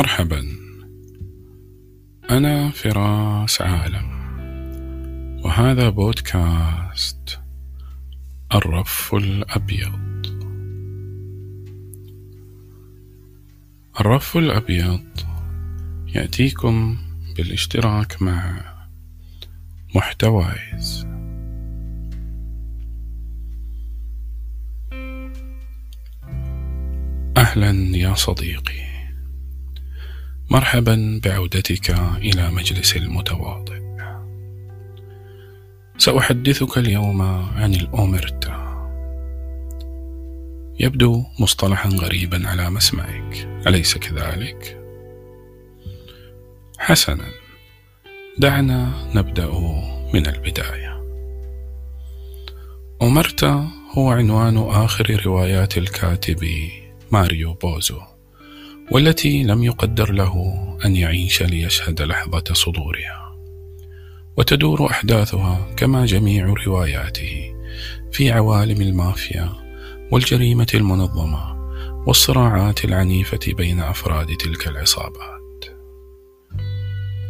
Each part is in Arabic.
مرحبا. أنا فراس عالم وهذا بودكاست الرف الأبيض. الرف الأبيض يأتيكم بالاشتراك مع محتوايز. أهلا يا صديقي. مرحبا بعودتك إلى مجلس المتواضع. سأحدثك اليوم عن الأومرتا يبدو مصطلحا غريبا على مسمعك. أليس كذلك؟ حسنا. دعنا نبدأ من البداية. أومرتا هو عنوان آخر روايات الكاتب ماريو بوزو. والتي لم يقدر له أن يعيش ليشهد لحظة صدورها. وتدور أحداثها كما جميع رواياته في عوالم المافيا والجريمة المنظمة والصراعات العنيفة بين أفراد تلك العصابات.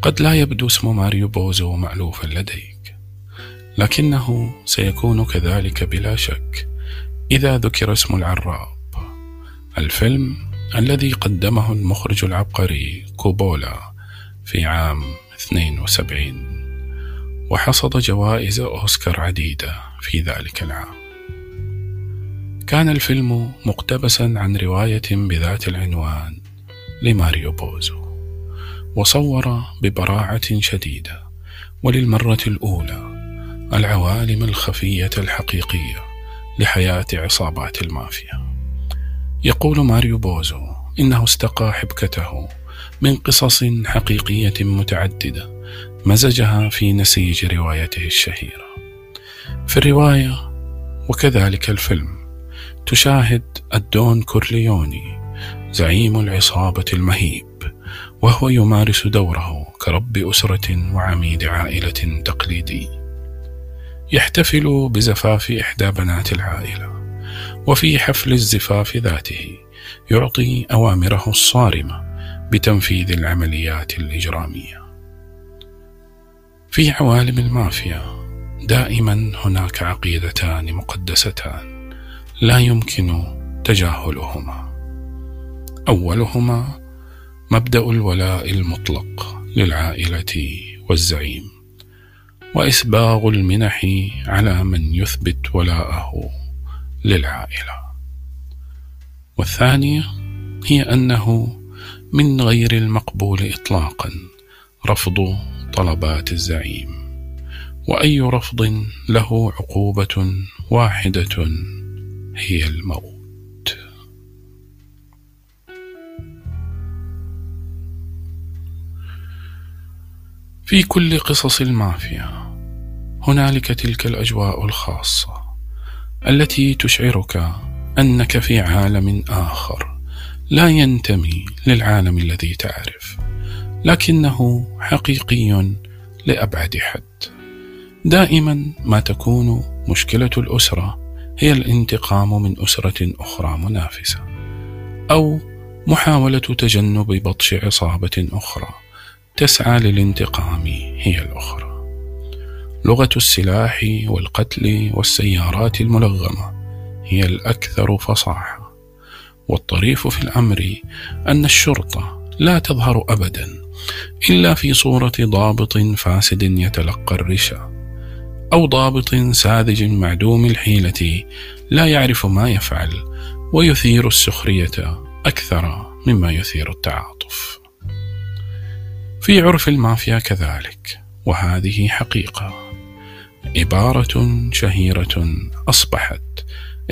قد لا يبدو اسم ماريو بوزو مألوفا لديك لكنه سيكون كذلك بلا شك إذا ذكر اسم العراب. الفيلم الذي قدمه المخرج العبقري كوبولا في عام 72 وحصد جوائز أوسكار عديدة في ذلك العام. كان الفيلم مقتبسا عن رواية بذات العنوان لماريو بوزو وصور ببراعة شديدة وللمرة الأولى العوالم الخفية الحقيقية لحياة عصابات المافيا. يقول ماريو بوزو إنه استقى حبكته من قصص حقيقية متعددة مزجها في نسيج روايته الشهيرة. في الرواية وكذلك الفيلم تشاهد الدون كورليوني زعيم العصابة المهيب وهو يمارس دوره كرب أسرة وعميد عائلة تقليدي. يحتفل بزفاف إحدى بنات العائلة. وفي حفل الزفاف ذاته يعطي أوامره الصارمة بتنفيذ العمليات الإجرامية. في عوالم المافيا دائما هناك عقيدتان مقدستان لا يمكن تجاهلهما. أولهما مبدأ الولاء المطلق للعائلة والزعيم، وإسباغ المنح على من يثبت ولاءه للعائلة. والثانية هي أنه من غير المقبول إطلاقا رفض طلبات الزعيم وأي رفض له عقوبة واحدة هي الموت. في كل قصص المافيا هنالك تلك الأجواء الخاصة. التي تشعرك أنك في عالم آخر. لا ينتمي للعالم الذي تعرف لكنه حقيقي لأبعد حد. دائما ما تكون مشكلة الأسرة هي الانتقام من أسرة أخرى منافسة أو محاولة تجنب بطش عصابة أخرى تسعى للانتقام هي الأخرى. لغة السلاح والقتل والسيارات الملغمة هي الأكثر فصاحة والطريف في الأمر أن الشرطة لا تظهر أبدا إلا في صورة ضابط فاسد يتلقى الرشا أو ضابط ساذج معدوم الحيلة لا يعرف ما يفعل ويثير السخرية أكثر مما يثير التعاطف. في عرف المافيا كذلك، وهذه حقيقة. عبارة شهيرة أصبحت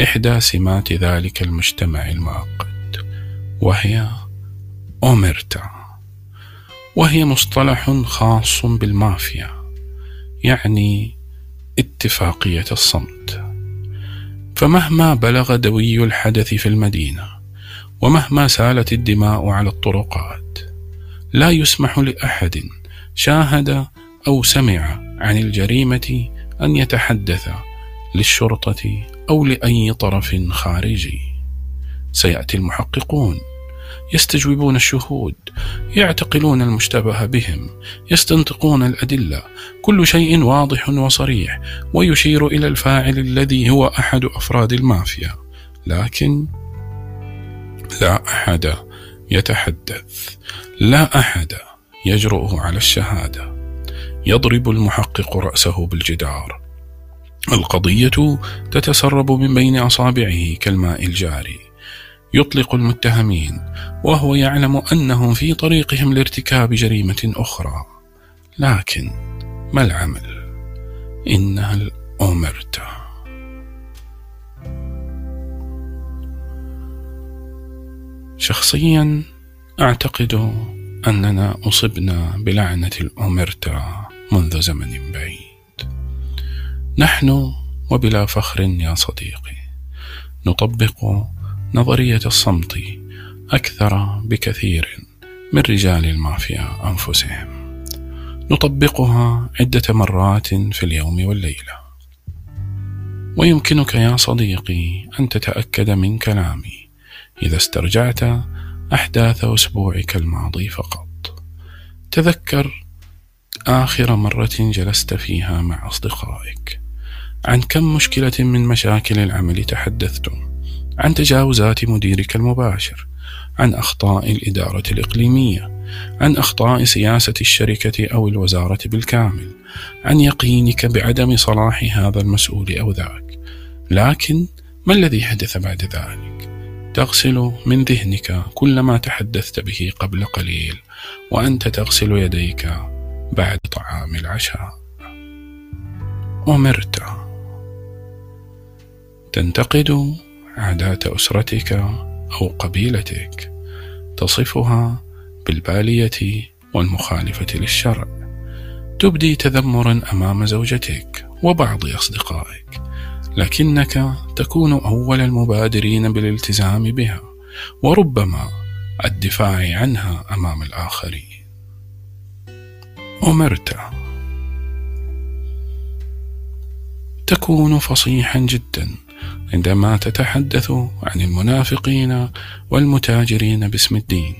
إحدى سمات ذلك المجتمع المعقد وهي أومرتا وهي مصطلح خاص بالمافيا يعني اتفاقية الصمت. فمهما بلغ دوي الحدث في المدينة ومهما سالت الدماء على الطرقات لا يسمح لأحد شاهد أو سمع عن الجريمة أن يتحدث للشرطة أو لأي طرف خارجي. سيأتي المحققون يستجوبون الشهود يعتقلون المشتبه بهم يستنطقون الأدلة. كل شيء واضح وصريح ويشير إلى الفاعل الذي هو أحد أفراد المافيا. لكن لا أحد يتحدث لا أحد يجرؤ على الشهادة. يضرب المحقق رأسه بالجدار. القضية تتسرب من بين أصابعه كالماء الجاري يطلق المتهمين وهو يعلم أنهم في طريقهم لارتكاب جريمة أخرى. لكن ما العمل؟ إنها الأومرتا شخصيا أعتقد أننا أصبنا بلعنة الأومرتا منذ زمن بعيد. نحن وبلا فخر يا صديقي نطبق نظرية الصمت أكثر بكثير من رجال المافيا أنفسهم. نطبقها عدة مرات في اليوم والليلة. ويمكنك يا صديقي أن تتأكد من كلامي إذا استرجعت أحداث أسبوعك الماضي فقط. تذكر آخر مرة جلست فيها مع أصدقائك. عن كم مشكلة من مشاكل العمل تحدثتم؟ عن تجاوزات مديرك المباشر. عن أخطاء الإدارة الإقليمية. عن أخطاء سياسة الشركة أو الوزارة بالكامل. عن يقينك بعدم صلاح هذا المسؤول أو ذاك. لكن ما الذي حدث بعد ذلك؟ تغسل من ذهنك كل ما تحدثت به قبل قليل وأنت تغسل يديك بعد طعام العشاء. ومرت. تنتقد عادات أسرتك أو قبيلتك. تصفها بالبالية والمخالفة للشرع. تبدي تذمرا أمام زوجتك وبعض أصدقائك. لكنك تكون أول المبادرين بالالتزام بها. وربما الدفاع عنها أمام الآخرين. أمرت تكون فصيحا جدا عندما تتحدث عن المنافقين والمتاجرين باسم الدين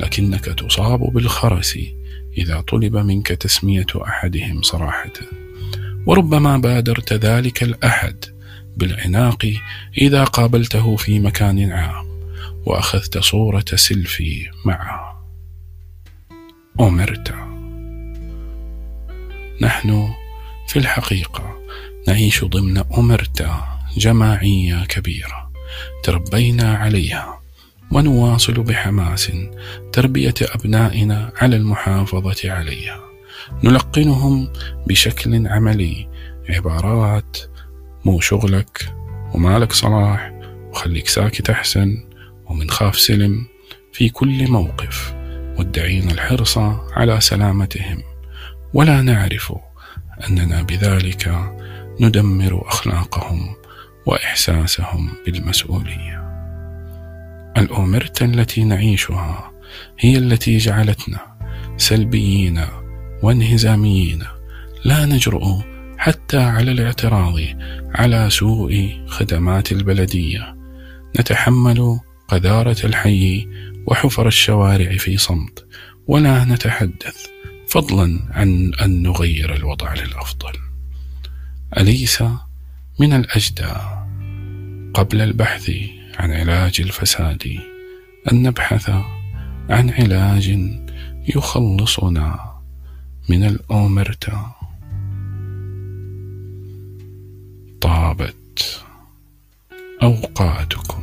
لكنك تصاب بالخرس إذا طلب منك تسمية أحدهم صراحة. وربما بادرت ذلك الأحد بالعناق إذا قابلته في مكان عام وأخذت صورة سيلفي معه. أمرت نحن في الحقيقة نعيش ضمن أمرتا جماعية كبيرة تربينا عليها ونواصل بحماس تربية أبنائنا على المحافظة عليها. نلقنهم بشكل عملي. عبارات مو شغلك ومالك صلاح وخليك ساكت أحسن ومن خاف سلم. في كل موقف مدعين الحرص على سلامتهم. ولا نعرف أننا بذلك ندمر أخلاقهم وإحساسهم بالمسؤولية. الأومرتا التي نعيشها هي التي جعلتنا سلبيين وانهزاميين لا نجرؤ حتى على الاعتراض على سوء خدمات البلدية نتحمل قذارة الحي وحفر الشوارع في صمت ولا نتحدث فضلا عن أن نغير الوضع للأفضل. أليس من الأجدى قبل البحث عن علاج الفساد أن نبحث عن علاج يخلصنا من الأومرتا طابت أوقاتكم.